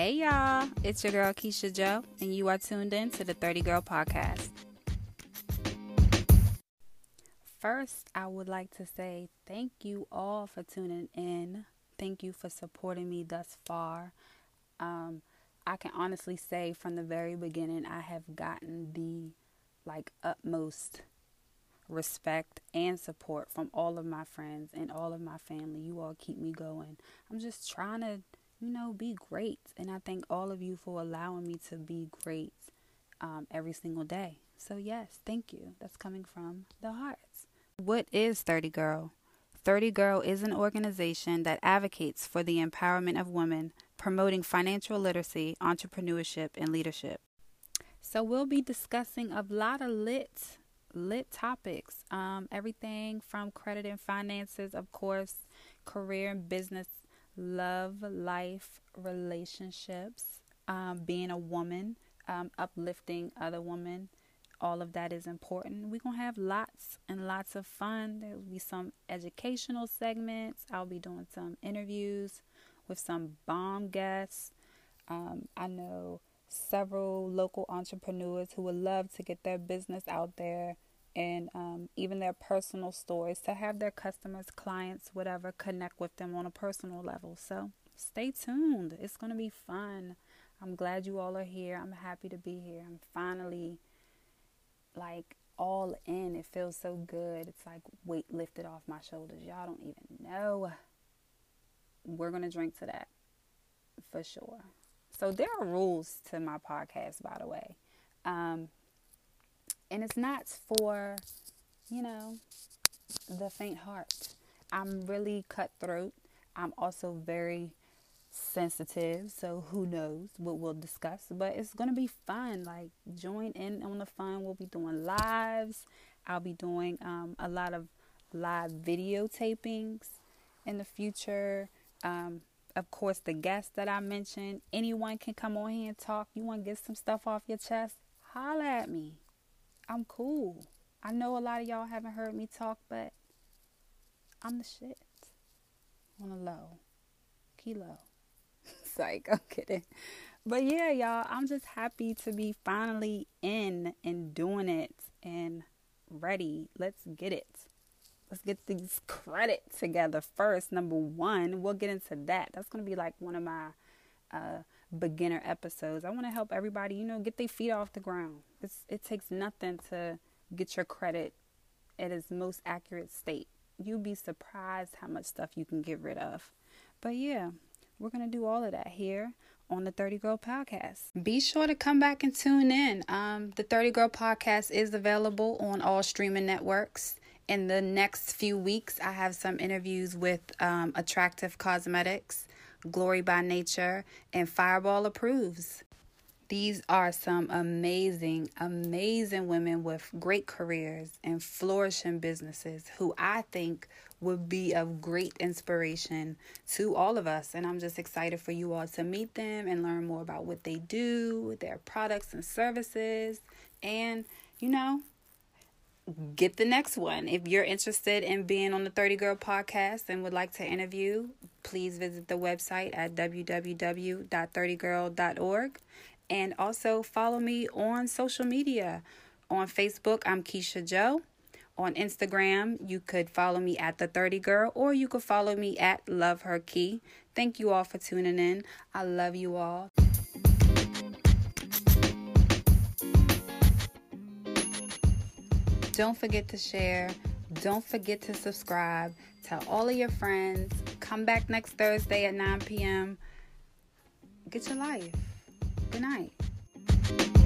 Hey y'all, it's your girl Keisha Joe, and you are tuned in to the Thirty Girl Podcast. First, I would like to say thank you all for tuning in. Thank you for supporting me thus far. Um, I can honestly say from the very beginning, I have gotten the like utmost respect and support from all of my friends and all of my family. You all keep me going. I'm just trying to you know, be great. And I thank all of you for allowing me to be great um, every single day. So, yes, thank you. That's coming from the hearts. What is Thirty Girl? Thirty Girl is an organization that advocates for the empowerment of women, promoting financial literacy, entrepreneurship, and leadership. So, we'll be discussing a lot of lit lit topics um, everything from credit and finances of course career and business love, life, relationships, um, being a woman, um, uplifting other women. All of that is important. We're going to have lots and lots of fun. There will be some educational segments. I'll be doing some interviews with some bomb guests. Um, I know several local entrepreneurs who would love to get their business out there and um, even their personal stories to have their customers, clients, whatever, connect with them on a personal level. So stay tuned. It's going to be fun. I'm glad you all are here. I'm happy to be here. I'm finally like all in. It feels so good. It's like weight lifted off my shoulders. Y'all don't even know. We're going to drink to that for sure. So there are rules to my podcast, by the way. Um, and it's not for, you know, the faint heart. I'm really cutthroat. I'm also very sensitive, so who knows what we'll discuss. But it's gonna be fun. Like join in on the fun. We'll be doing lives. I'll be doing um, a lot of live video tapings in the future. Um, of course, the guests that I mentioned. Anyone can come on here and talk. You want to get some stuff off your chest? Holla at me. I'm cool. I know a lot of y'all haven't heard me talk, but I'm the shit. On a low. Kilo. Psych, I'm kidding. But yeah, y'all, I'm just happy to be finally in and doing it and ready. Let's get it. Let's get these credits together first. Number one, we'll get into that. That's to be like one of my uh, beginner episodes. I want to help everybody, you know, get their feet off the ground. It's, it takes nothing to get your credit at its most accurate state. You'd be surprised how much stuff you can get rid of. But yeah, we're going to do all of that here on the Thirty Girl Podcast. Be sure to come back and tune in. Um, the Thirty Girl Podcast is available on all streaming networks. In the next few weeks, I have some interviews with um, Attractive Cosmetics Glory by Nature, and Fireball Approves. These are some amazing, amazing women with great careers and flourishing businesses who I think would be of great inspiration to all of us. And I'm just excited for you all to meet them and learn more about what they do, their products and services, and, you know, get the next one. If you're interested in being on the Thirty Girl podcast and would like to interview, please visit the website at www.thirtygirl.org and also follow me on social media. On Facebook, I'm Keisha Joe. On Instagram, you could follow me at the Thirty Girl or you could follow me at Love Her Key. Thank you all for tuning in. I love you all. Don't forget to share. Don't forget to subscribe. Tell all of your friends. Come back next Thursday at 9 p.m. Get your life. Good night.